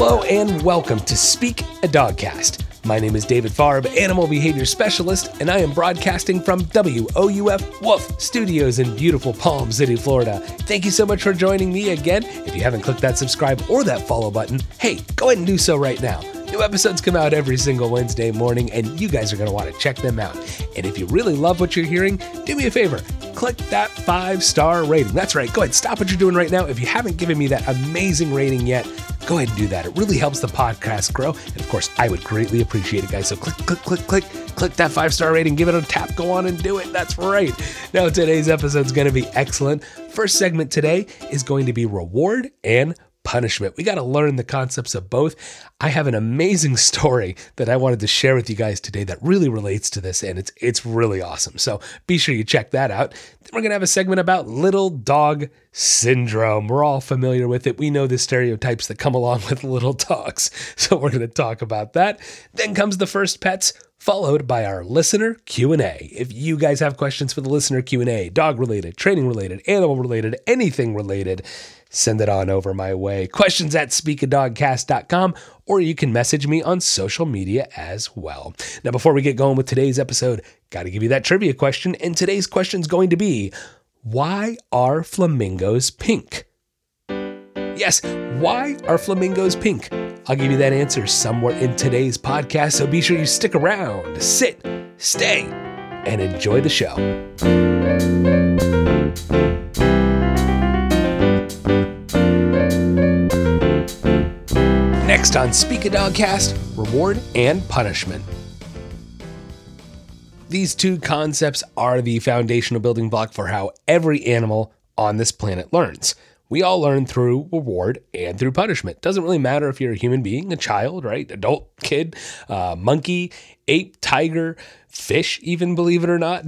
Hello and welcome to Speak a Dogcast. My name is David Farb, Animal Behavior Specialist, and I am broadcasting from WOUF Wolf Studios in beautiful Palm City, Florida. Thank you so much for joining me again. If you haven't clicked that subscribe or that follow button, hey, go ahead and do so right now. New episodes come out every single Wednesday morning, and you guys are going to want to check them out. And if you really love what you're hearing, do me a favor click that five star rating. That's right, go ahead, stop what you're doing right now. If you haven't given me that amazing rating yet, go ahead and do that. It really helps the podcast grow. And of course, I would greatly appreciate it, guys. So click, click, click, click, click that five star rating, give it a tap, go on and do it. That's right. Now, today's episode is going to be excellent. First segment today is going to be reward and punishment. We got to learn the concepts of both. I have an amazing story that I wanted to share with you guys today that really relates to this and it's it's really awesome. So be sure you check that out. Then we're going to have a segment about little dog syndrome. We're all familiar with it. We know the stereotypes that come along with little dogs. So we're going to talk about that. Then comes the first pets followed by our listener Q&A. If you guys have questions for the listener Q&A, dog related, training related, animal related, anything related, send it on over my way. Questions at speakadogcast.com, or you can message me on social media as well. Now, before we get going with today's episode, got to give you that trivia question. And today's question is going to be Why are flamingos pink? Yes, why are flamingos pink? I'll give you that answer somewhere in today's podcast, so be sure you stick around, sit, stay, and enjoy the show. Next on Speak a Dogcast Reward and Punishment. These two concepts are the foundational building block for how every animal on this planet learns. We all learn through reward and through punishment. Doesn't really matter if you're a human being, a child, right? Adult, kid, uh, monkey, ape, tiger, fish, even believe it or not.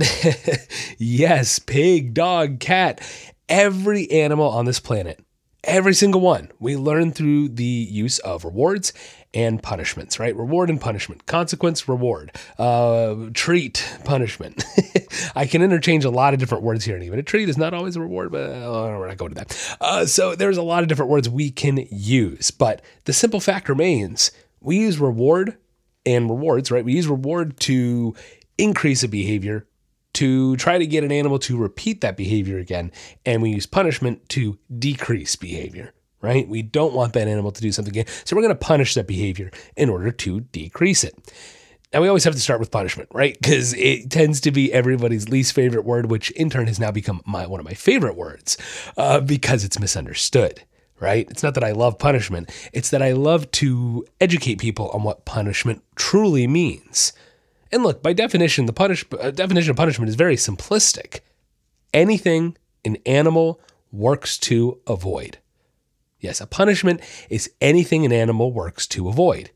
yes, pig, dog, cat. Every animal on this planet Every single one we learn through the use of rewards and punishments, right? Reward and punishment, consequence, reward, uh, treat, punishment. I can interchange a lot of different words here, and even a treat is not always a reward, but uh, we're not going to that. Uh, so there's a lot of different words we can use, but the simple fact remains we use reward and rewards, right? We use reward to increase a behavior to try to get an animal to repeat that behavior again. And we use punishment to decrease behavior, right? We don't want that animal to do something again. So we're going to punish that behavior in order to decrease it. Now, we always have to start with punishment, right? Because it tends to be everybody's least favorite word, which in turn has now become my, one of my favorite words uh, because it's misunderstood, right? It's not that I love punishment, it's that I love to educate people on what punishment truly means. And look, by definition, the punish, uh, definition of punishment is very simplistic. Anything an animal works to avoid. Yes, a punishment is anything an animal works to avoid.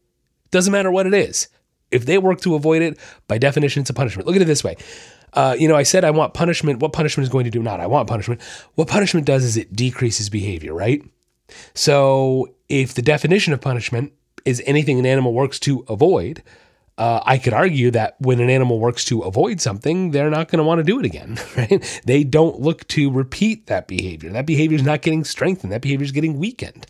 Doesn't matter what it is. If they work to avoid it, by definition, it's a punishment. Look at it this way. Uh, you know, I said I want punishment. What punishment is going to do? Not I want punishment. What punishment does is it decreases behavior, right? So if the definition of punishment is anything an animal works to avoid, uh, I could argue that when an animal works to avoid something, they're not going to want to do it again, right? They don't look to repeat that behavior. That behavior is not getting strengthened. That behavior is getting weakened.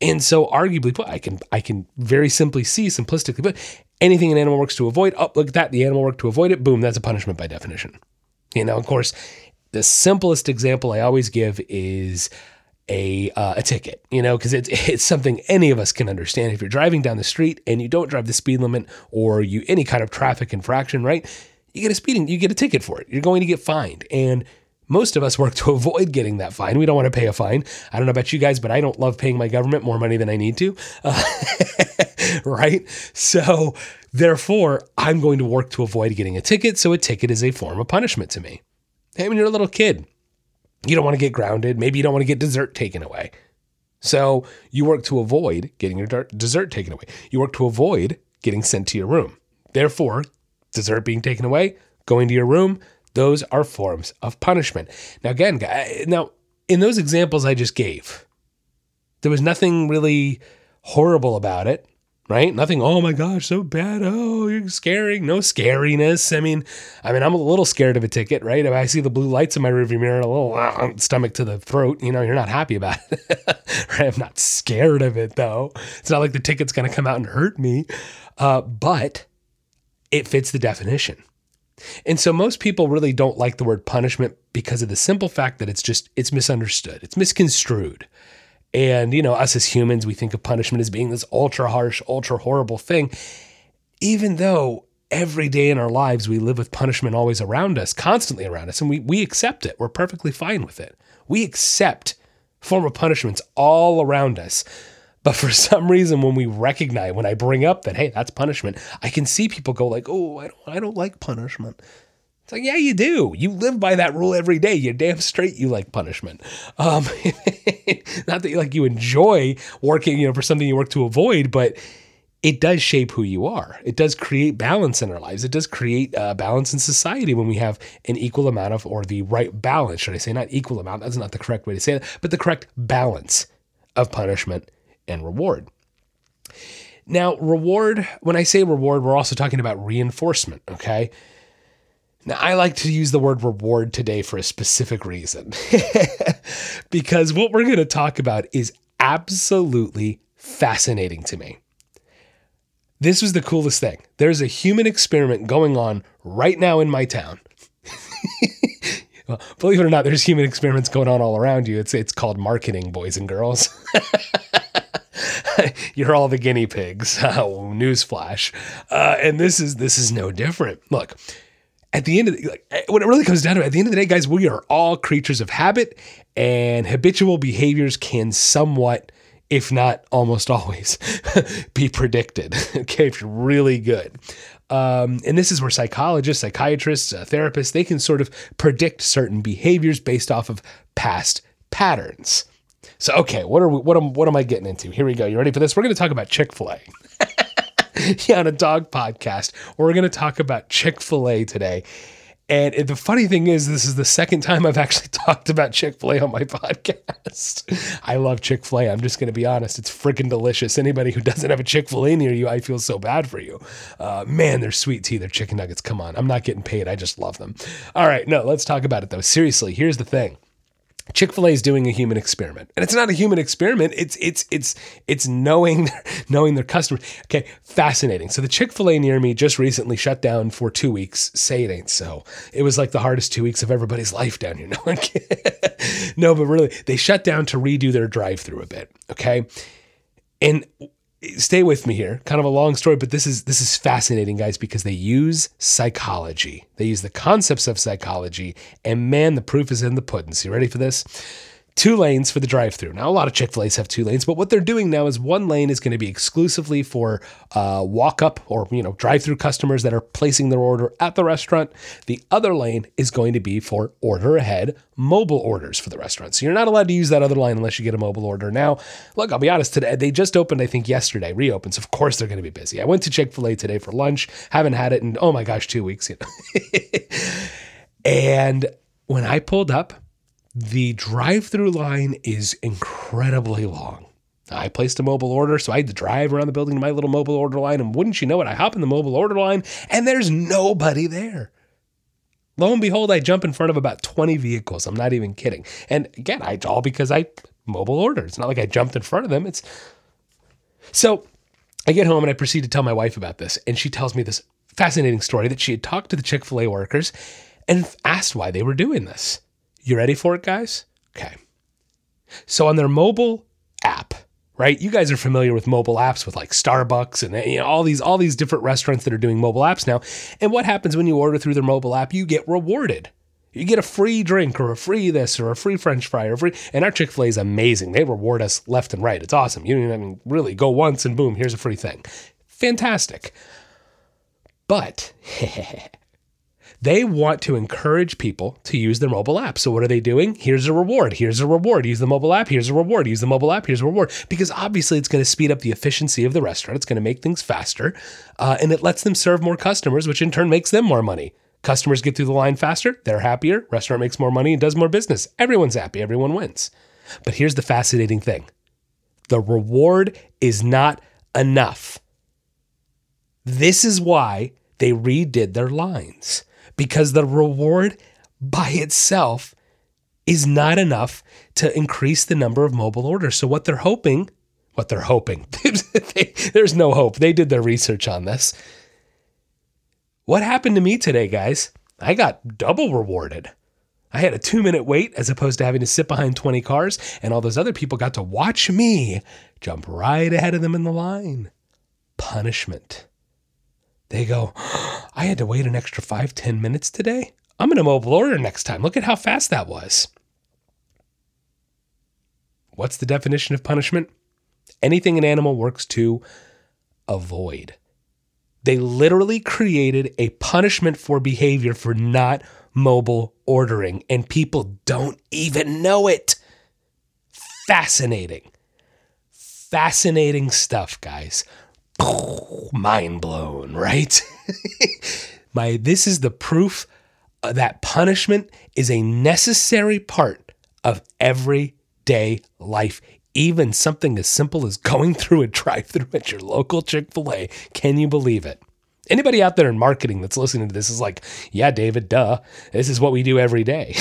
And so, arguably I can I can very simply see, simplistically put, anything an animal works to avoid. Oh, look at that! The animal worked to avoid it. Boom! That's a punishment by definition. You know, of course, the simplest example I always give is a uh, a ticket, you know, because it's it's something any of us can understand. If you're driving down the street and you don't drive the speed limit or you any kind of traffic infraction, right? You get a speeding, you get a ticket for it. You're going to get fined, and most of us work to avoid getting that fine. We don't want to pay a fine. I don't know about you guys, but I don't love paying my government more money than I need to, uh, right? So therefore, I'm going to work to avoid getting a ticket. So a ticket is a form of punishment to me. Hey, when you're a little kid, you don't want to get grounded. Maybe you don't want to get dessert taken away. So you work to avoid getting your dessert taken away. You work to avoid getting sent to your room. Therefore, dessert being taken away, going to your room, those are forms of punishment. Now, again, now in those examples I just gave, there was nothing really horrible about it. Right? Nothing, oh my gosh, so bad. Oh, you're scaring. No scariness. I mean, I mean, I'm a little scared of a ticket, right? If I see the blue lights in my rearview mirror, a little uh, stomach to the throat, you know, you're not happy about it. right? I'm not scared of it though. It's not like the ticket's going to come out and hurt me. Uh, but it fits the definition. And so most people really don't like the word punishment because of the simple fact that it's just it's misunderstood. It's misconstrued. And, you know, us as humans, we think of punishment as being this ultra harsh, ultra horrible thing, even though every day in our lives we live with punishment always around us, constantly around us, and we, we accept it. We're perfectly fine with it. We accept form of punishments all around us. But for some reason, when we recognize, when I bring up that, hey, that's punishment, I can see people go like, oh, I don't, I don't like punishment. It's like, yeah, you do. You live by that rule every day. You're damn straight you like punishment. Um, not that you, like you enjoy working, you know, for something you work to avoid, but it does shape who you are. It does create balance in our lives. It does create uh, balance in society when we have an equal amount of, or the right balance, should I say, not equal amount. That's not the correct way to say it, but the correct balance of punishment and reward. Now, reward, when I say reward, we're also talking about reinforcement, okay? Now, I like to use the word reward today for a specific reason. because what we're going to talk about is absolutely fascinating to me. This was the coolest thing. There's a human experiment going on right now in my town. well, believe it or not, there's human experiments going on all around you. It's it's called marketing, boys and girls. You're all the guinea pigs. Oh, newsflash. Uh, and this is this is no different. Look, at the end of the, like eh, when it really comes down to it, at the end of the day, guys, we are all creatures of habit, and habitual behaviors can somewhat, if not almost always, be predicted. okay, if you're really good. Um, and this is where psychologists, psychiatrists, uh, therapists, they can sort of predict certain behaviors based off of past patterns. So, okay, what are we, what am what am I getting into? Here we go. You ready for this? We're going to talk about Chick Fil A. yeah, on a dog podcast. We're going to talk about Chick fil A today. And the funny thing is, this is the second time I've actually talked about Chick fil A on my podcast. I love Chick fil A. I'm just going to be honest. It's freaking delicious. Anybody who doesn't have a Chick fil A near you, I feel so bad for you. Uh, man, they're sweet tea. They're chicken nuggets. Come on. I'm not getting paid. I just love them. All right. No, let's talk about it though. Seriously, here's the thing Chick-fil-A is doing a human experiment. And it's not a human experiment. It's it's it's it's knowing knowing their customers. Okay, fascinating. So the Chick-fil-A near me just recently shut down for 2 weeks. Say it ain't so. It was like the hardest 2 weeks of everybody's life down here. No, no, but really they shut down to redo their drive-through a bit, okay? And stay with me here. Kind of a long story, but this is this is fascinating, guys, because they use psychology. They use the concepts of psychology, and man, the proof is in the pudding. So you ready for this? Two lanes for the drive through. Now, a lot of Chick fil A's have two lanes, but what they're doing now is one lane is going to be exclusively for uh, walk up or, you know, drive through customers that are placing their order at the restaurant. The other lane is going to be for order ahead mobile orders for the restaurant. So you're not allowed to use that other line unless you get a mobile order. Now, look, I'll be honest, today they just opened, I think yesterday, reopens. Of course, they're going to be busy. I went to Chick fil A today for lunch, haven't had it in, oh my gosh, two weeks. You know? and when I pulled up, the drive through line is incredibly long. I placed a mobile order, so I had to drive around the building to my little mobile order line. And wouldn't you know it, I hop in the mobile order line and there's nobody there. Lo and behold, I jump in front of about 20 vehicles. I'm not even kidding. And again, I all because I mobile order. It's not like I jumped in front of them. It's so I get home and I proceed to tell my wife about this. And she tells me this fascinating story that she had talked to the Chick fil A workers and asked why they were doing this. You ready for it, guys? Okay. So on their mobile app, right? You guys are familiar with mobile apps with like Starbucks and you know, all these all these different restaurants that are doing mobile apps now. And what happens when you order through their mobile app? You get rewarded. You get a free drink or a free this or a free French fry or free. And our Chick Fil A is amazing. They reward us left and right. It's awesome. You don't even really go once and boom, here's a free thing. Fantastic. But They want to encourage people to use their mobile app. So what are they doing? Here's a reward. Here's a reward. Use the mobile app. Here's a reward. Use the mobile app. Here's a reward. Because obviously it's going to speed up the efficiency of the restaurant. It's going to make things faster, uh, and it lets them serve more customers, which in turn makes them more money. Customers get through the line faster. They're happier. Restaurant makes more money and does more business. Everyone's happy. Everyone wins. But here's the fascinating thing: the reward is not enough This is why they redid their lines because the reward by itself is not enough to increase the number of mobile orders. So, what they're hoping, what they're hoping, there's no hope. They did their research on this. What happened to me today, guys? I got double rewarded. I had a two minute wait as opposed to having to sit behind 20 cars, and all those other people got to watch me jump right ahead of them in the line. Punishment. They go, I had to wait an extra five, 10 minutes today. I'm going to mobile order next time. Look at how fast that was. What's the definition of punishment? Anything an animal works to avoid. They literally created a punishment for behavior for not mobile ordering, and people don't even know it. Fascinating. Fascinating stuff, guys. Mind blown, right? My this is the proof uh, that punishment is a necessary part of everyday life. Even something as simple as going through a drive-through at your local Chick-fil-A. Can you believe it? Anybody out there in marketing that's listening to this is like, yeah, David, duh. This is what we do every day.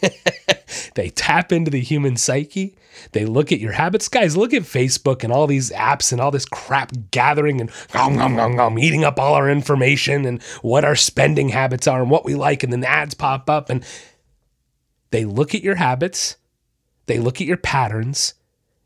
they tap into the human psyche. They look at your habits. Guys, look at Facebook and all these apps and all this crap gathering and nom, nom, nom, nom, eating up all our information and what our spending habits are and what we like. And then the ads pop up and they look at your habits, they look at your patterns,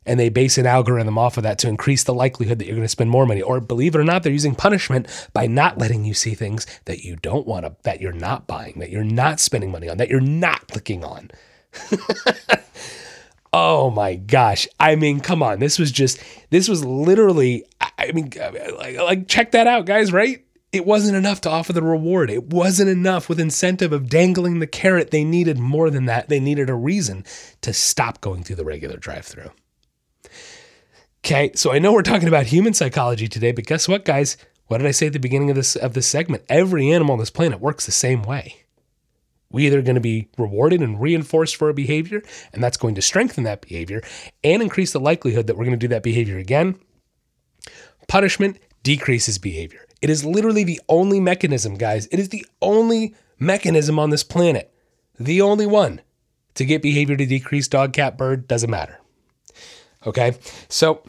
and they base an algorithm off of that to increase the likelihood that you're going to spend more money. Or believe it or not, they're using punishment by not letting you see things that you don't want to, that you're not buying, that you're not spending money on, that you're not clicking on. oh my gosh. I mean, come on. This was just, this was literally, I mean, like, like check that out, guys, right? It wasn't enough to offer the reward. It wasn't enough with incentive of dangling the carrot. They needed more than that. They needed a reason to stop going through the regular drive through. Okay, so I know we're talking about human psychology today, but guess what, guys? What did I say at the beginning of this of this segment? Every animal on this planet works the same way. We either going to be rewarded and reinforced for a behavior, and that's going to strengthen that behavior and increase the likelihood that we're going to do that behavior again. Punishment decreases behavior. It is literally the only mechanism, guys. It is the only mechanism on this planet, the only one to get behavior to decrease. Dog, cat, bird doesn't matter. Okay. So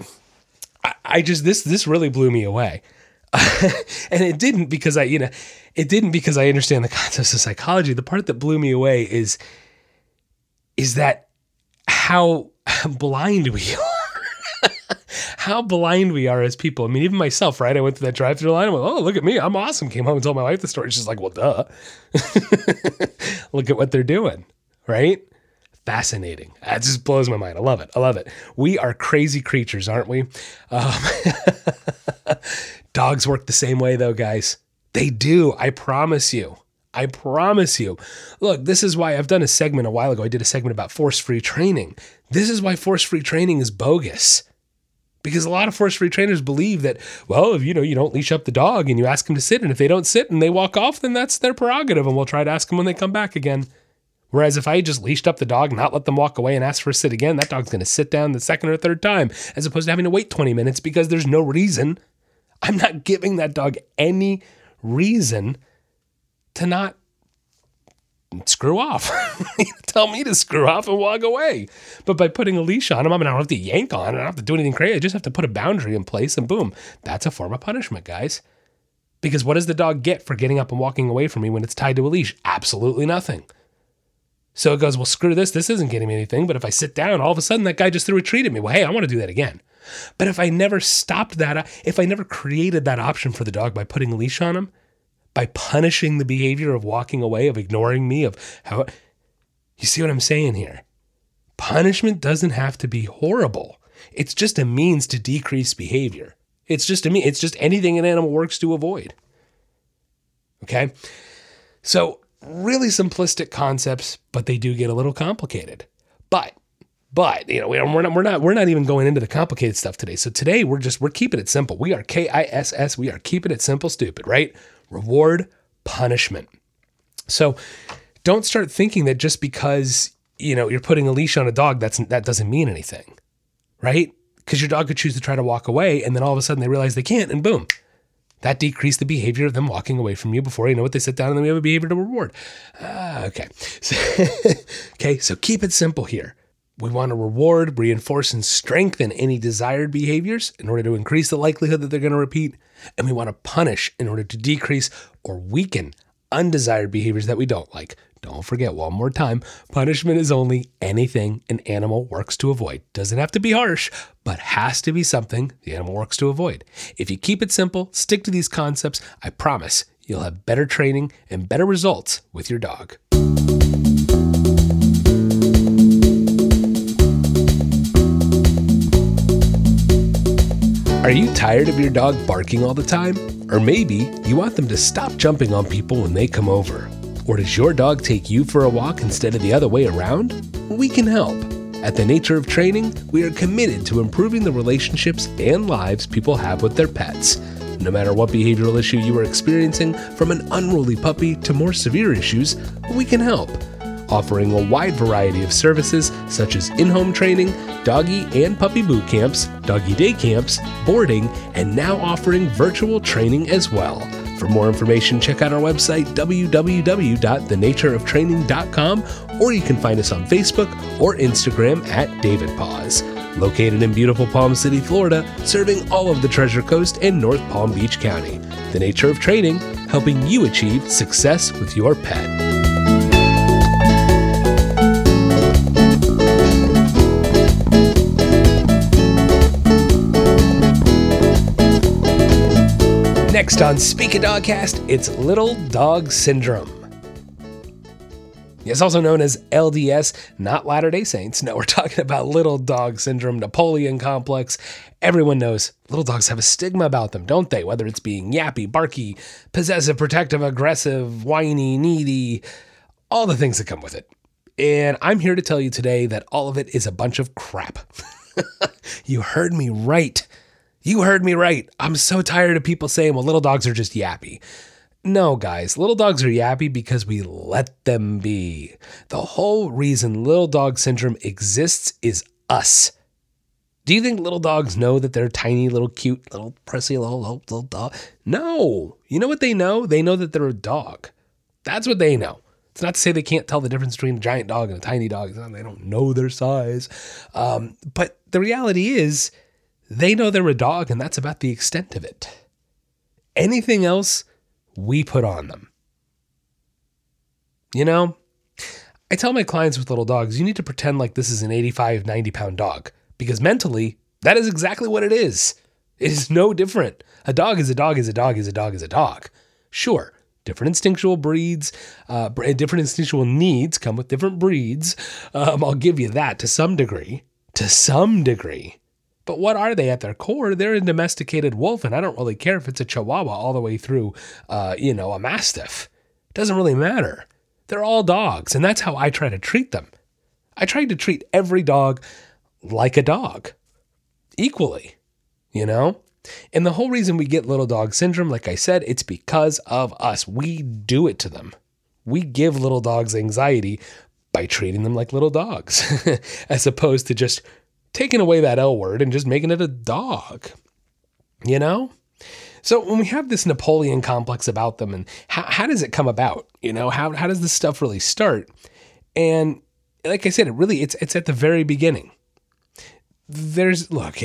I, I just, this, this really blew me away. and it didn't because I, you know, it didn't because I understand the concepts of psychology. The part that blew me away is, is that how blind we are. how blind we are as people. I mean, even myself, right? I went to that drive through line. I went, oh, look at me. I'm awesome. Came home and told my wife the story. She's like, well, duh. look at what they're doing, right? Fascinating. That just blows my mind. I love it. I love it. We are crazy creatures, aren't we? Um, dogs work the same way, though, guys. They do. I promise you. I promise you. Look, this is why I've done a segment a while ago. I did a segment about force free training. This is why force free training is bogus. Because a lot of force free trainers believe that, well, if you know, you don't leash up the dog and you ask them to sit, and if they don't sit and they walk off, then that's their prerogative, and we'll try to ask them when they come back again. Whereas if I just leashed up the dog, not let them walk away and ask for a sit again, that dog's going to sit down the second or third time, as opposed to having to wait 20 minutes because there's no reason. I'm not giving that dog any reason to not screw off. Tell me to screw off and walk away. But by putting a leash on him, I mean, I don't have to yank on. I don't have to do anything crazy. I just have to put a boundary in place and boom, that's a form of punishment, guys. Because what does the dog get for getting up and walking away from me when it's tied to a leash? Absolutely nothing. So it goes, well, screw this. This isn't getting me anything. But if I sit down, all of a sudden that guy just threw a treat at me. Well, hey, I want to do that again. But if I never stopped that, if I never created that option for the dog by putting a leash on him, by punishing the behavior of walking away, of ignoring me, of how, you see what I'm saying here? Punishment doesn't have to be horrible. It's just a means to decrease behavior. It's just a mean, it's just anything an animal works to avoid. Okay? So really simplistic concepts, but they do get a little complicated. But but you know we're not we're not we're not even going into the complicated stuff today. So today we're just we're keeping it simple. We are K I S S. We are keeping it simple, stupid, right? Reward, punishment. So don't start thinking that just because you know you're putting a leash on a dog that's that doesn't mean anything, right? Because your dog could choose to try to walk away, and then all of a sudden they realize they can't, and boom, That decreased the behavior of them walking away from you before you know what they sit down and then we have a behavior to reward. Ah, okay. So, okay, so keep it simple here. We want to reward, reinforce, and strengthen any desired behaviors in order to increase the likelihood that they're going to repeat. And we want to punish in order to decrease or weaken undesired behaviors that we don't like. Don't forget one more time punishment is only anything an animal works to avoid. Doesn't have to be harsh, but has to be something the animal works to avoid. If you keep it simple, stick to these concepts, I promise you'll have better training and better results with your dog. Are you tired of your dog barking all the time? Or maybe you want them to stop jumping on people when they come over? Or does your dog take you for a walk instead of the other way around? We can help. At The Nature of Training, we are committed to improving the relationships and lives people have with their pets. No matter what behavioral issue you are experiencing, from an unruly puppy to more severe issues, we can help offering a wide variety of services such as in home training, doggy and puppy boot camps, doggy day camps, boarding, and now offering virtual training as well. For more information, check out our website, www.thenatureoftraining.com, or you can find us on Facebook or Instagram at David Paws. Located in beautiful Palm City, Florida, serving all of the Treasure Coast and North Palm Beach County. The Nature of Training, helping you achieve success with your pet. Next on Speak a Dogcast, it's Little Dog Syndrome. It's also known as LDS, not Latter day Saints. No, we're talking about Little Dog Syndrome, Napoleon Complex. Everyone knows little dogs have a stigma about them, don't they? Whether it's being yappy, barky, possessive, protective, aggressive, whiny, needy, all the things that come with it. And I'm here to tell you today that all of it is a bunch of crap. you heard me right. You heard me right. I'm so tired of people saying, well, little dogs are just yappy. No, guys, little dogs are yappy because we let them be. The whole reason little dog syndrome exists is us. Do you think little dogs know that they're tiny, little, cute, little, pressy, little, little, little dog? No. You know what they know? They know that they're a dog. That's what they know. It's not to say they can't tell the difference between a giant dog and a tiny dog. They don't know their size. Um, but the reality is, they know they're a dog, and that's about the extent of it. Anything else, we put on them. You know, I tell my clients with little dogs, you need to pretend like this is an 85, 90 pound dog, because mentally, that is exactly what it is. It is no different. A dog is a dog is a dog is a dog is a dog. Sure, different instinctual breeds, uh, different instinctual needs come with different breeds. Um, I'll give you that to some degree. To some degree. But what are they at their core? They're a domesticated wolf, and I don't really care if it's a Chihuahua all the way through, uh, you know, a Mastiff. It doesn't really matter. They're all dogs, and that's how I try to treat them. I try to treat every dog like a dog, equally, you know? And the whole reason we get little dog syndrome, like I said, it's because of us. We do it to them. We give little dogs anxiety by treating them like little dogs, as opposed to just taking away that L word and just making it a dog. You know? So when we have this Napoleon complex about them and how, how does it come about? You know, how, how does this stuff really start? And like I said, it really it's it's at the very beginning there's look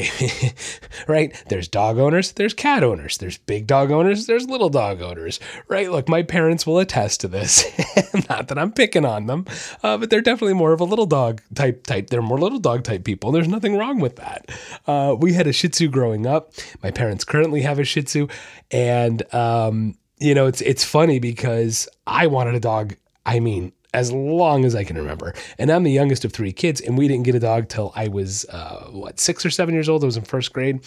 right? There's dog owners there's cat owners there's big dog owners there's little dog owners right? Look my parents will attest to this. Not that i'm picking on them uh, but they're definitely more of a little dog type type they're more little dog type people there's nothing wrong with that. Uh, we had a shih tzu growing up. My parents currently have a shih tzu and um, you know it's it's funny because i wanted a dog i mean as long as I can remember. And I'm the youngest of three kids, and we didn't get a dog till I was uh, what six or seven years old. I was in first grade.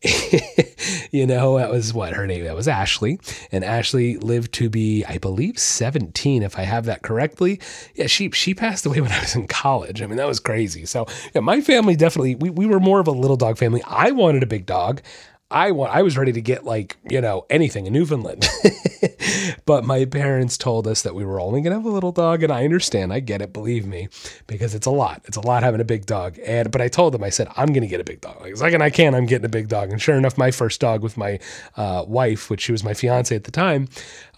you know, that was what her name. That was Ashley, and Ashley lived to be, I believe, 17, if I have that correctly. Yeah, she she passed away when I was in college. I mean, that was crazy. So yeah, my family definitely we we were more of a little dog family. I wanted a big dog. I want I was ready to get like, you know, anything in Newfoundland. but my parents told us that we were only going to have a little dog and I understand. I get it, believe me, because it's a lot. It's a lot having a big dog. And but I told them I said I'm going to get a big dog. Like second I can, I'm getting a big dog. And sure enough, my first dog with my uh, wife, which she was my fiance at the time,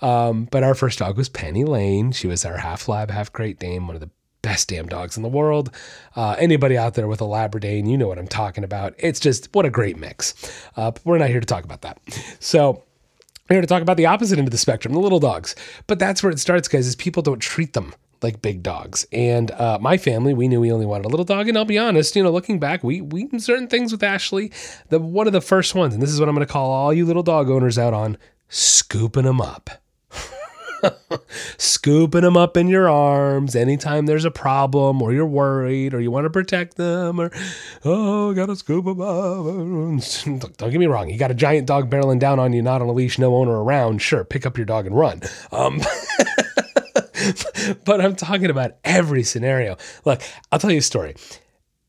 um, but our first dog was Penny Lane. She was our half lab, half Great Dane, one of the best damn dogs in the world. Uh, anybody out there with a Labrador, you know what I'm talking about. It's just what a great mix. Uh, we're not here to talk about that. So we're here to talk about the opposite end of the spectrum, the little dogs. But that's where it starts, guys. Is people don't treat them like big dogs. And uh, my family, we knew we only wanted a little dog. And I'll be honest, you know, looking back, we we certain things with Ashley. The one of the first ones, and this is what I'm going to call all you little dog owners out on, scooping them up. scooping them up in your arms anytime there's a problem or you're worried or you want to protect them or oh gotta scoop them up. Don't get me wrong you got a giant dog barreling down on you not on a leash no owner around sure pick up your dog and run. Um, but i'm talking about every scenario. Look i'll tell you a story.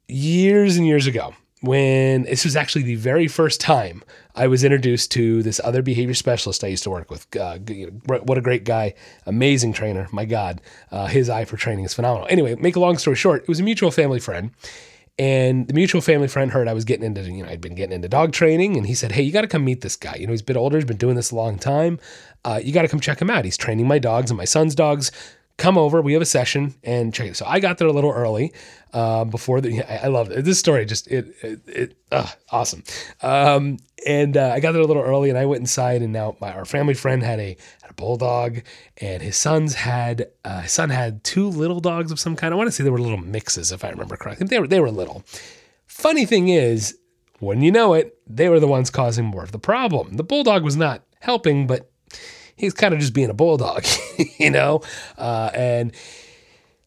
Years and years ago when this was actually the very first time I was introduced to this other behavior specialist I used to work with. Uh, what a great guy, amazing trainer. My God, uh, his eye for training is phenomenal. Anyway, make a long story short, it was a mutual family friend. And the mutual family friend heard I was getting into, you know, I'd been getting into dog training, and he said, "Hey, you got to come meet this guy. You know, he's a bit older, he's been doing this a long time. Uh, you got to come check him out. He's training my dogs and my son's dogs come over. We have a session and check it. So I got there a little early uh, before the. I, I love it. This story just it it, it uh, awesome. Um, and uh, I got there a little early and I went inside and now my our family friend had a had a bulldog and his sons had uh, his son had two little dogs of some kind. I want to say they were little mixes if I remember correctly. They were they were little. Funny thing is, when you know it, they were the ones causing more of the problem. The bulldog was not helping, but he's kind of just being a bulldog, you know? Uh, and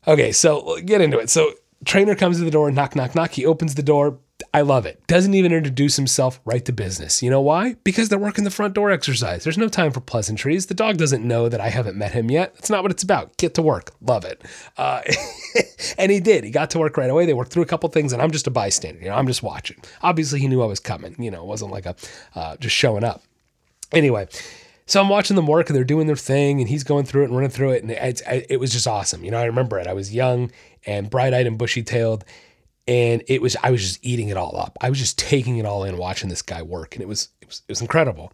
okay, so get into it. So trainer comes to the door, knock, knock, knock. He opens the door. I love it. Doesn't even introduce himself right to business. You know why? Because they're working the front door exercise. There's no time for pleasantries. The dog doesn't know that I haven't met him yet. That's not what it's about. Get to work. Love it. Uh, and he did. He got to work right away. They worked through a couple things, and I'm just a bystander. You know, I'm just watching. Obviously, he knew I was coming. You know, it wasn't like a uh, just showing up. Anyway, so I'm watching them work and they're doing their thing and he's going through it and running through it. And it's, it was just awesome. You know, I remember it. I was young and bright eyed and bushy tailed. And it was, I was just eating it all up. I was just taking it all in, watching this guy work. And it was, it was, it was incredible.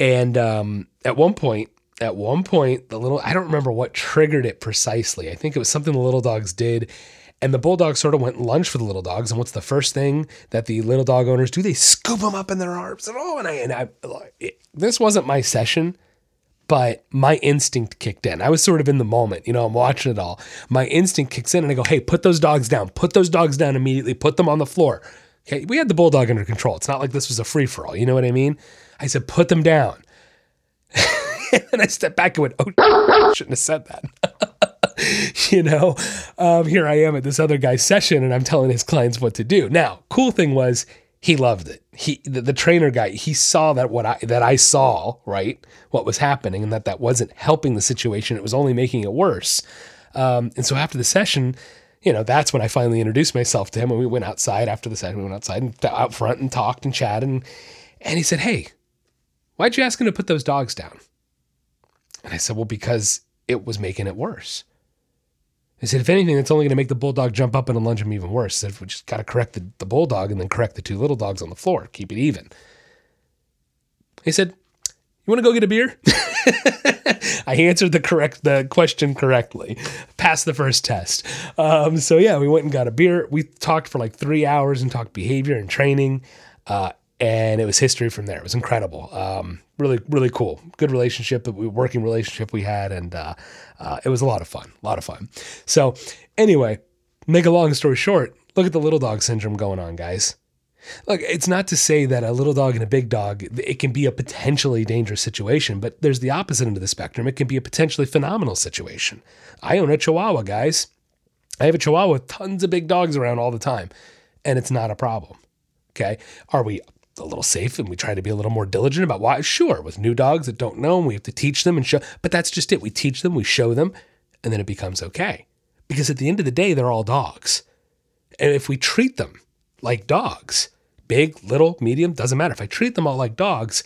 And um, at one point, at one point, the little, I don't remember what triggered it precisely. I think it was something the little dogs did. And the bulldog sort of went lunch for the little dogs. And what's the first thing that the little dog owners do? They scoop them up in their arms. And oh, and I, and I, it, this wasn't my session, but my instinct kicked in. I was sort of in the moment, you know, I'm watching it all. My instinct kicks in and I go, hey, put those dogs down. Put those dogs down immediately. Put them on the floor. Okay. We had the bulldog under control. It's not like this was a free for all. You know what I mean? I said, put them down. and I stepped back and went, oh, shouldn't have said that. you know, um, here I am at this other guy's session and I'm telling his clients what to do. Now, cool thing was he loved it. He, the, the trainer guy, he saw that what I, that I saw, right, what was happening and that that wasn't helping the situation. It was only making it worse. Um, and so after the session, you know, that's when I finally introduced myself to him and we went outside after the session. We went outside and out front and talked and chatted. And, and he said, Hey, why'd you ask him to put those dogs down? And I said, Well, because it was making it worse. He said, if anything, that's only going to make the bulldog jump up and lunge him even worse. He said, we just got to correct the, the bulldog and then correct the two little dogs on the floor, keep it even. He said, you want to go get a beer? I answered the correct the question correctly, passed the first test. Um, so yeah, we went and got a beer. We talked for like three hours and talked behavior and training. Uh, and it was history from there. It was incredible. Um, really, really cool. Good relationship, that we working relationship we had, and uh, uh, it was a lot of fun. A lot of fun. So, anyway, make a long story short, look at the little dog syndrome going on, guys. Look, it's not to say that a little dog and a big dog, it can be a potentially dangerous situation, but there's the opposite end of the spectrum. It can be a potentially phenomenal situation. I own a Chihuahua, guys. I have a Chihuahua with tons of big dogs around all the time, and it's not a problem. Okay. Are we a little safe and we try to be a little more diligent about why. Sure, with new dogs that don't know, and we have to teach them and show, but that's just it. We teach them, we show them, and then it becomes okay. Because at the end of the day, they're all dogs. And if we treat them like dogs, big, little, medium, doesn't matter. If I treat them all like dogs,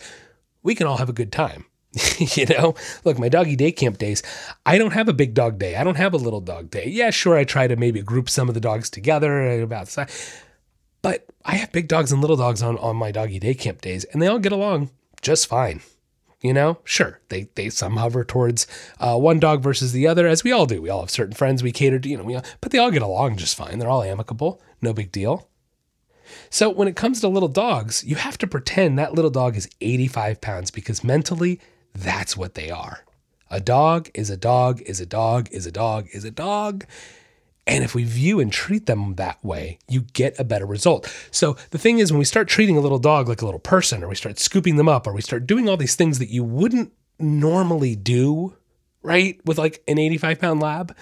we can all have a good time. you know, look, my doggy day camp days, I don't have a big dog day. I don't have a little dog day. Yeah, sure, I try to maybe group some of the dogs together about size, but I have big dogs and little dogs on, on my doggy day camp days, and they all get along just fine. You know, sure, they they some hover towards uh, one dog versus the other, as we all do. We all have certain friends we cater to, you know, we all, but they all get along just fine. They're all amicable, no big deal. So when it comes to little dogs, you have to pretend that little dog is 85 pounds because mentally, that's what they are. A dog is a dog is a dog is a dog is a dog. And if we view and treat them that way, you get a better result. So the thing is, when we start treating a little dog like a little person, or we start scooping them up, or we start doing all these things that you wouldn't normally do, right? With like an 85 pound lab,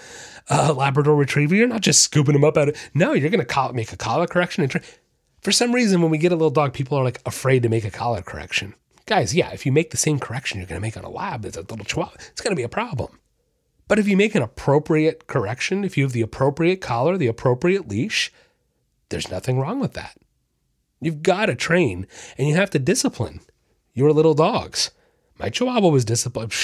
uh, Labrador retriever, you're not just scooping them up out of, no, you're going to make a collar correction. And tra- For some reason, when we get a little dog, people are like afraid to make a collar correction. Guys, yeah, if you make the same correction you're going to make on a lab, it's a little chihuahua, it's going to be a problem. But if you make an appropriate correction, if you have the appropriate collar, the appropriate leash, there's nothing wrong with that. You've got to train and you have to discipline your little dogs. My Chihuahua was disciplined.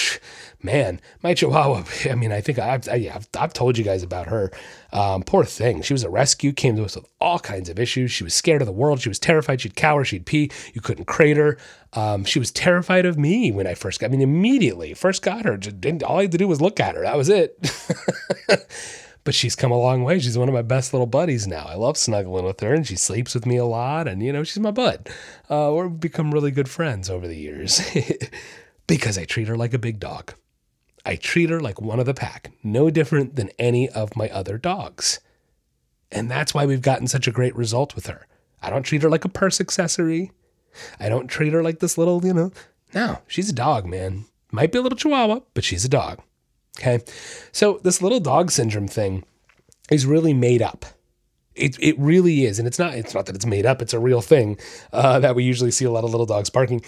Man, my Chihuahua. I mean, I think I've, I, yeah, I've, I've told you guys about her. Um, poor thing. She was a rescue, came to us with all kinds of issues. She was scared of the world. She was terrified. She'd cower. She'd pee. You couldn't crate her. Um, she was terrified of me when I first got. I mean, immediately first got her. Just, all I had to do was look at her. That was it. but she's come a long way. She's one of my best little buddies now. I love snuggling with her, and she sleeps with me a lot. And you know, she's my bud. Uh, we've become really good friends over the years because I treat her like a big dog. I treat her like one of the pack, no different than any of my other dogs. And that's why we've gotten such a great result with her. I don't treat her like a purse accessory. I don't treat her like this little, you know. No, she's a dog, man. Might be a little chihuahua, but she's a dog. Okay. So this little dog syndrome thing is really made up. It, it really is. And it's not, it's not that it's made up. It's a real thing uh, that we usually see a lot of little dogs barking.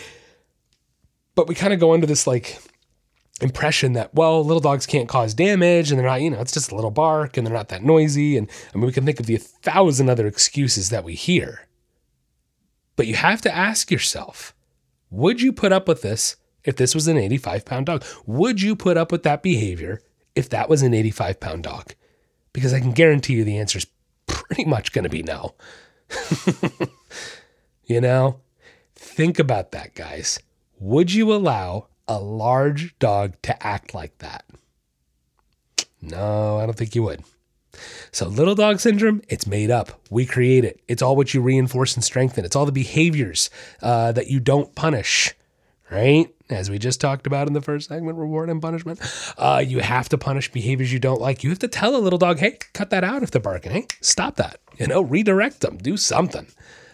But we kind of go into this like impression that, well, little dogs can't cause damage and they're not, you know, it's just a little bark and they're not that noisy. And I mean, we can think of the thousand other excuses that we hear. But you have to ask yourself, would you put up with this if this was an 85 pound dog? Would you put up with that behavior if that was an 85 pound dog? Because I can guarantee you the answer is pretty much going to be no. you know, think about that, guys. Would you allow a large dog to act like that? No, I don't think you would. So, little dog syndrome, it's made up. We create it. It's all what you reinforce and strengthen. It's all the behaviors uh, that you don't punish, right? As we just talked about in the first segment, reward and punishment. Uh, you have to punish behaviors you don't like. You have to tell a little dog, hey, cut that out if they're barking. Hey, stop that. You know, redirect them, do something.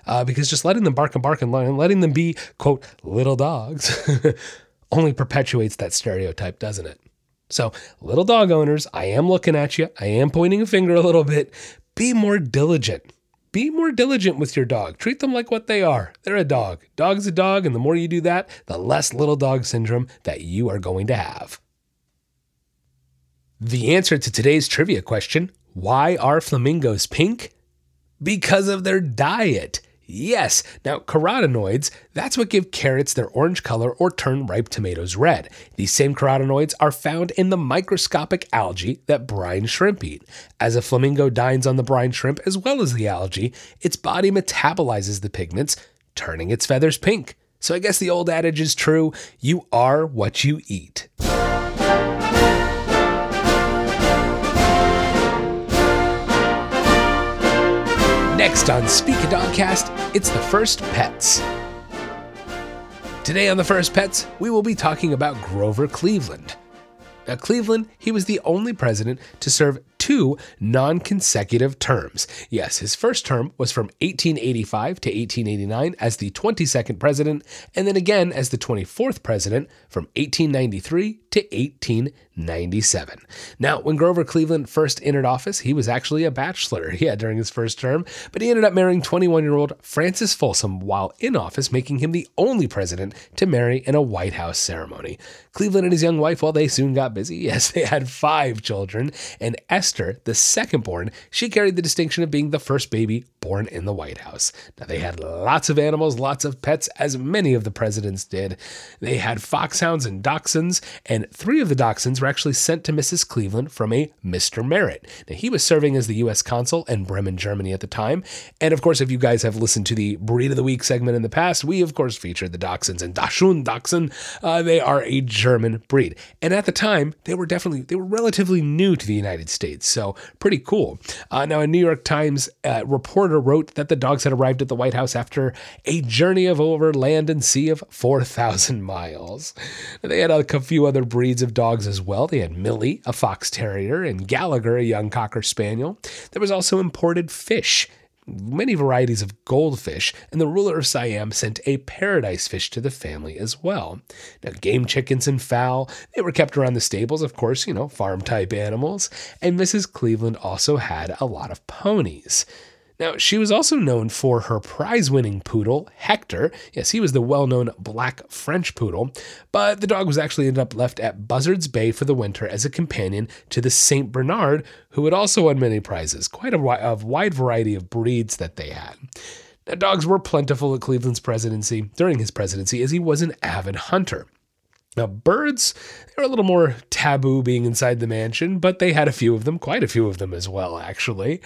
Uh, because just letting them bark and bark and letting them be, quote, little dogs only perpetuates that stereotype, doesn't it? So, little dog owners, I am looking at you. I am pointing a finger a little bit. Be more diligent. Be more diligent with your dog. Treat them like what they are. They're a dog. Dog's a dog, and the more you do that, the less little dog syndrome that you are going to have. The answer to today's trivia question why are flamingos pink? Because of their diet. Yes. Now, carotenoids, that's what give carrots their orange color or turn ripe tomatoes red. These same carotenoids are found in the microscopic algae that brine shrimp eat. As a flamingo dines on the brine shrimp as well as the algae, its body metabolizes the pigments, turning its feathers pink. So I guess the old adage is true you are what you eat. Next on Speak a Dogcast, it's the first pets. Today on the first pets, we will be talking about Grover Cleveland. Now, Cleveland, he was the only president to serve two non consecutive terms. Yes, his first term was from 1885 to 1889 as the 22nd president, and then again as the 24th president from 1893 to 1897. Now, when Grover Cleveland first entered office, he was actually a bachelor, yeah, during his first term, but he ended up marrying 21 year old Frances Folsom while in office, making him the only president to marry in a White House ceremony. Cleveland and his young wife, well, they soon got busy. Yes, they had five children, and Esther The second born, she carried the distinction of being the first baby born in the White House. Now, they had lots of animals, lots of pets, as many of the presidents did. They had foxhounds and dachshunds, and three of the dachshunds were actually sent to Mrs. Cleveland from a Mr. Merritt. Now, he was serving as the U.S. consul in Bremen, Germany at the time. And of course, if you guys have listened to the Breed of the Week segment in the past, we of course featured the dachshunds and Dachshund Dachshund. Uh, they are a German breed. And at the time, they were definitely, they were relatively new to the United States. So pretty cool. Uh, now, a New York Times uh, reporter wrote that the dogs had arrived at the White House after a journey of over land and sea of 4,000 miles. They had a few other breeds of dogs as well. They had Millie, a fox terrier, and Gallagher, a young cocker spaniel. There was also imported fish many varieties of goldfish, and the ruler of Siam sent a paradise fish to the family as well. Now, game chickens and fowl, they were kept around the stables, of course, you know, farm type animals, and Mrs. Cleveland also had a lot of ponies. Now, she was also known for her prize winning poodle, Hector. Yes, he was the well known black French poodle, but the dog was actually ended up left at Buzzards Bay for the winter as a companion to the St. Bernard, who had also won many prizes. Quite a, a wide variety of breeds that they had. Now, dogs were plentiful at Cleveland's presidency during his presidency, as he was an avid hunter. Now, birds, they were a little more taboo being inside the mansion, but they had a few of them, quite a few of them as well, actually.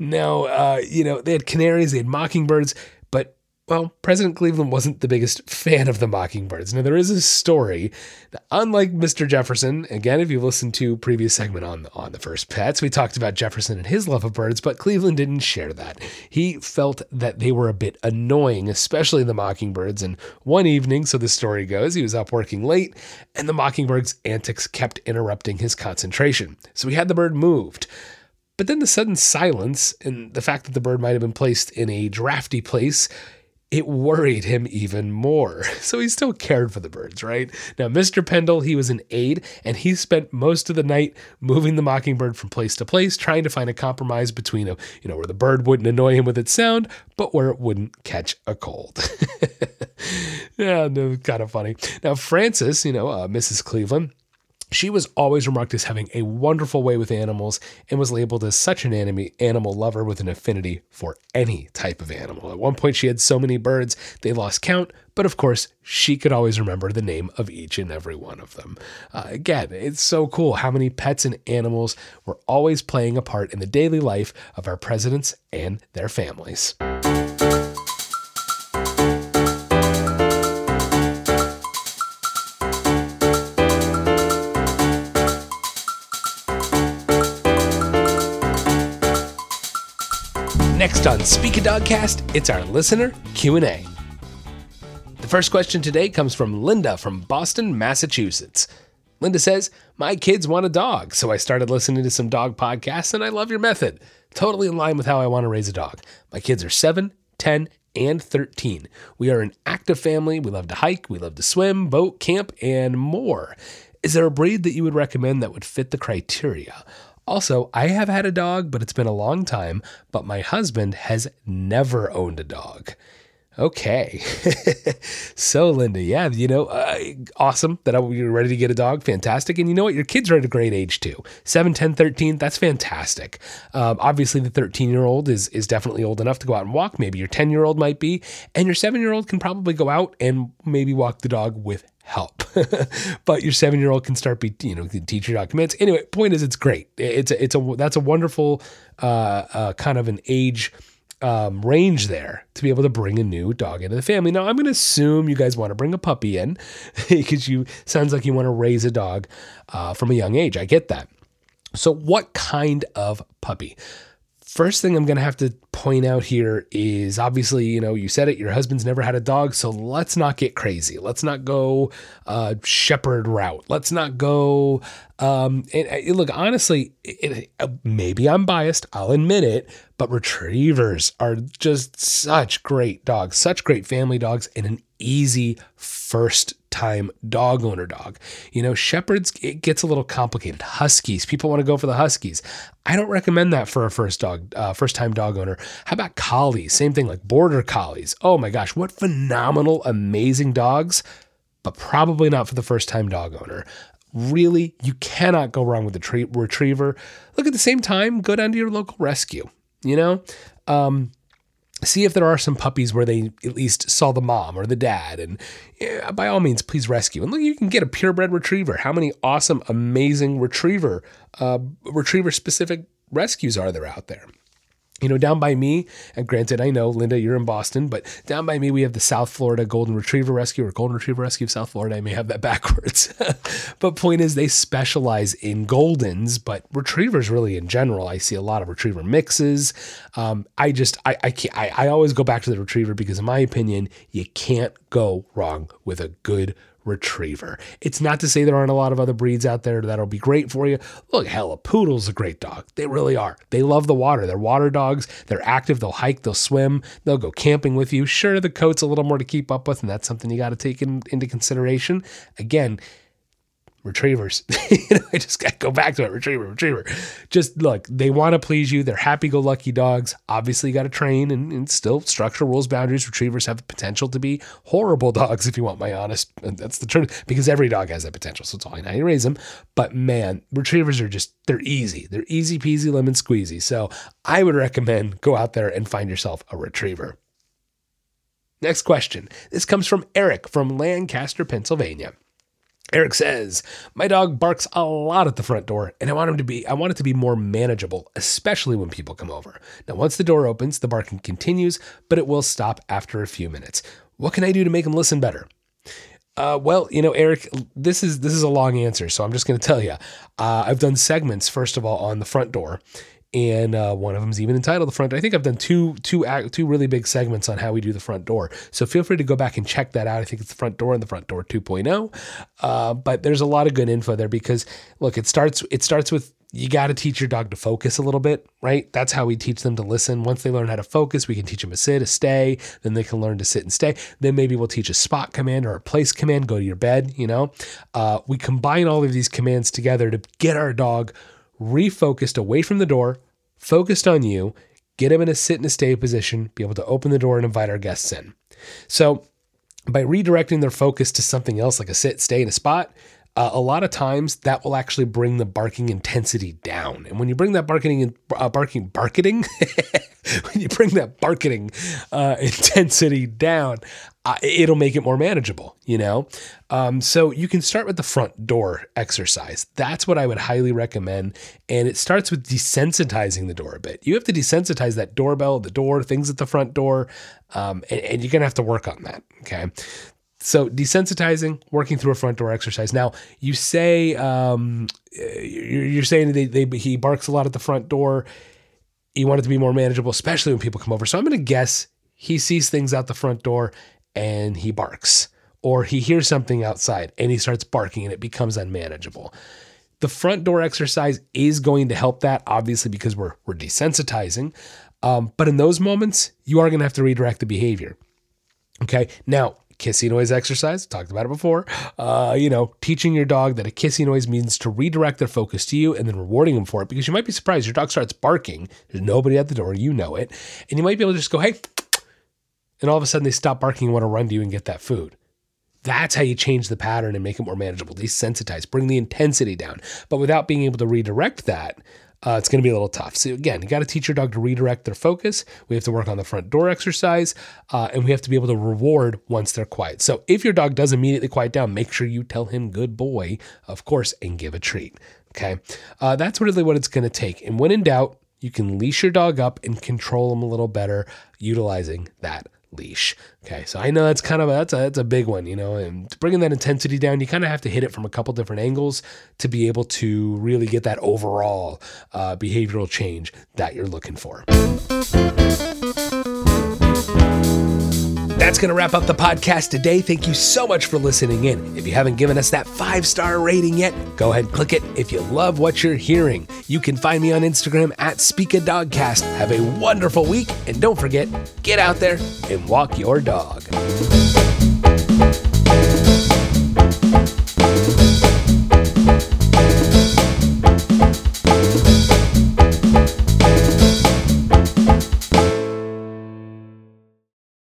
Now, uh, you know, they had canaries, they had mockingbirds, but well, President Cleveland wasn't the biggest fan of the mockingbirds. Now, there is a story that, unlike Mr. Jefferson, again, if you've listened to previous segment on on the first pets, we talked about Jefferson and his love of birds, but Cleveland didn't share that. He felt that they were a bit annoying, especially the mockingbirds. And one evening, so the story goes, he was up working late, and the mockingbird's antics kept interrupting his concentration. So he had the bird moved. But then the sudden silence and the fact that the bird might have been placed in a drafty place, it worried him even more. So he still cared for the birds, right? Now, Mr. Pendle, he was an aide, and he spent most of the night moving the mockingbird from place to place, trying to find a compromise between a, you know, where the bird wouldn't annoy him with its sound, but where it wouldn't catch a cold. yeah, no, kind of funny. Now, Frances, you know, uh, Mrs. Cleveland, she was always remarked as having a wonderful way with animals and was labeled as such an anime, animal lover with an affinity for any type of animal. At one point, she had so many birds, they lost count, but of course, she could always remember the name of each and every one of them. Uh, again, it's so cool how many pets and animals were always playing a part in the daily life of our presidents and their families. Next on Speak a Dogcast, it's our listener Q&A. The first question today comes from Linda from Boston, Massachusetts. Linda says, "My kids want a dog, so I started listening to some dog podcasts and I love your method. Totally in line with how I want to raise a dog. My kids are 7, 10, and 13. We are an active family. We love to hike, we love to swim, boat, camp, and more. Is there a breed that you would recommend that would fit the criteria? Also, I have had a dog, but it's been a long time, but my husband has never owned a dog. Okay. so, Linda, yeah, you know, uh, awesome that you're ready to get a dog. Fantastic. And you know what? Your kids are at a great age too 7, 10, 13. That's fantastic. Um, obviously, the 13 year old is, is definitely old enough to go out and walk. Maybe your 10 year old might be. And your 7 year old can probably go out and maybe walk the dog with help. but your seven year old can start be you know teach your dog commands. Anyway, point is it's great. It's a, it's a that's a wonderful uh, uh, kind of an age. Um, range there to be able to bring a new dog into the family. Now, I'm going to assume you guys want to bring a puppy in because you sounds like you want to raise a dog uh, from a young age. I get that. So, what kind of puppy? First thing I'm going to have to point out here is obviously, you know, you said it, your husband's never had a dog, so let's not get crazy. Let's not go uh, shepherd route. Let's not go. Um, and, and look, honestly, it, it, uh, maybe I'm biased, I'll admit it, but retrievers are just such great dogs, such great family dogs, and an easy first time dog owner dog. You know, shepherds, it gets a little complicated. Huskies, people want to go for the huskies. I don't recommend that for a first dog, uh, first time dog owner. How about collies? Same thing like border collies. Oh my gosh, what phenomenal, amazing dogs, but probably not for the first time dog owner really, you cannot go wrong with a retriever. Look at the same time, go down to your local rescue. You know, um, see if there are some puppies where they at least saw the mom or the dad and yeah, by all means please rescue. And look you can get a purebred retriever. How many awesome amazing retriever uh, retriever specific rescues are there out there you know, down by me, and granted, I know, Linda, you're in Boston, but down by me, we have the South Florida Golden Retriever Rescue or Golden Retriever Rescue of South Florida. I may have that backwards. but point is, they specialize in Goldens, but retrievers really in general. I see a lot of retriever mixes. Um, I just, I, I, can't, I, I always go back to the retriever because, in my opinion, you can't go wrong with a good retriever. It's not to say there aren't a lot of other breeds out there that'll be great for you. Look, hell, a poodle's a great dog. They really are. They love the water. They're water dogs. They're active. They'll hike. They'll swim. They'll go camping with you. Sure, the coat's a little more to keep up with, and that's something you got to take in, into consideration. Again, retrievers. you know, I just got to go back to it. Retriever, retriever. Just look, they want to please you. They're happy go lucky dogs. Obviously, you got to train and, and, still structure rules, boundaries. Retrievers have the potential to be horrible dogs, if you want my honest. That's the truth, because every dog has that potential. So it's all how you raise them. But man, retrievers are just, they're easy. They're easy peasy lemon squeezy. So I would recommend go out there and find yourself a retriever. Next question. This comes from Eric from Lancaster, Pennsylvania. Eric says, "My dog barks a lot at the front door, and I want him to be I want it to be more manageable, especially when people come over. Now, once the door opens, the barking continues, but it will stop after a few minutes. What can I do to make him listen better?" Uh, well, you know, Eric, this is this is a long answer, so I'm just going to tell you. Uh, I've done segments first of all on the front door, and uh, one of them is even entitled the front. I think I've done two two two really big segments on how we do the front door. So feel free to go back and check that out. I think it's the front door and the front door 2.0. Uh, but there's a lot of good info there because look, it starts it starts with you got to teach your dog to focus a little bit, right? That's how we teach them to listen. Once they learn how to focus, we can teach them to sit, a stay. Then they can learn to sit and stay. Then maybe we'll teach a spot command or a place command. Go to your bed. You know, uh, we combine all of these commands together to get our dog refocused away from the door, focused on you, get him in a sit and a stay position, be able to open the door and invite our guests in. So, by redirecting their focus to something else like a sit, stay, and a spot, uh, a lot of times that will actually bring the barking intensity down. And when you bring that barking, uh, barking, barking, when you bring that barking uh, intensity down, uh, it'll make it more manageable, you know? Um, so you can start with the front door exercise. That's what I would highly recommend. And it starts with desensitizing the door a bit. You have to desensitize that doorbell, the door, things at the front door, um, and, and you're going to have to work on that. Okay. So desensitizing, working through a front door exercise. Now you say um, you're saying they, they, he barks a lot at the front door. You want it to be more manageable, especially when people come over. So I'm going to guess he sees things out the front door and he barks, or he hears something outside and he starts barking and it becomes unmanageable. The front door exercise is going to help that, obviously, because we're we're desensitizing. Um, but in those moments, you are going to have to redirect the behavior. Okay. Now, kissy noise exercise. Talked about it before. Uh, you know, teaching your dog that a kissy noise means to redirect their focus to you and then rewarding them for it because you might be surprised your dog starts barking. There's nobody at the door, you know it. And you might be able to just go, hey, and all of a sudden they stop barking and want to run to you and get that food. That's how you change the pattern and make it more manageable. Desensitize, bring the intensity down. But without being able to redirect that, uh, it's going to be a little tough. So again, you got to teach your dog to redirect their focus. We have to work on the front door exercise, uh, and we have to be able to reward once they're quiet. So if your dog does immediately quiet down, make sure you tell him "good boy," of course, and give a treat. Okay, uh, that's really what it's going to take. And when in doubt, you can leash your dog up and control them a little better utilizing that leash. Okay, so I know that's kind of a, that's a that's a big one, you know, and bringing that intensity down, you kind of have to hit it from a couple different angles to be able to really get that overall uh, behavioral change that you're looking for. That's going to wrap up the podcast today. Thank you so much for listening in. If you haven't given us that five star rating yet, go ahead and click it if you love what you're hearing. You can find me on Instagram at Speak a Dogcast. Have a wonderful week, and don't forget, get out there and walk your dog.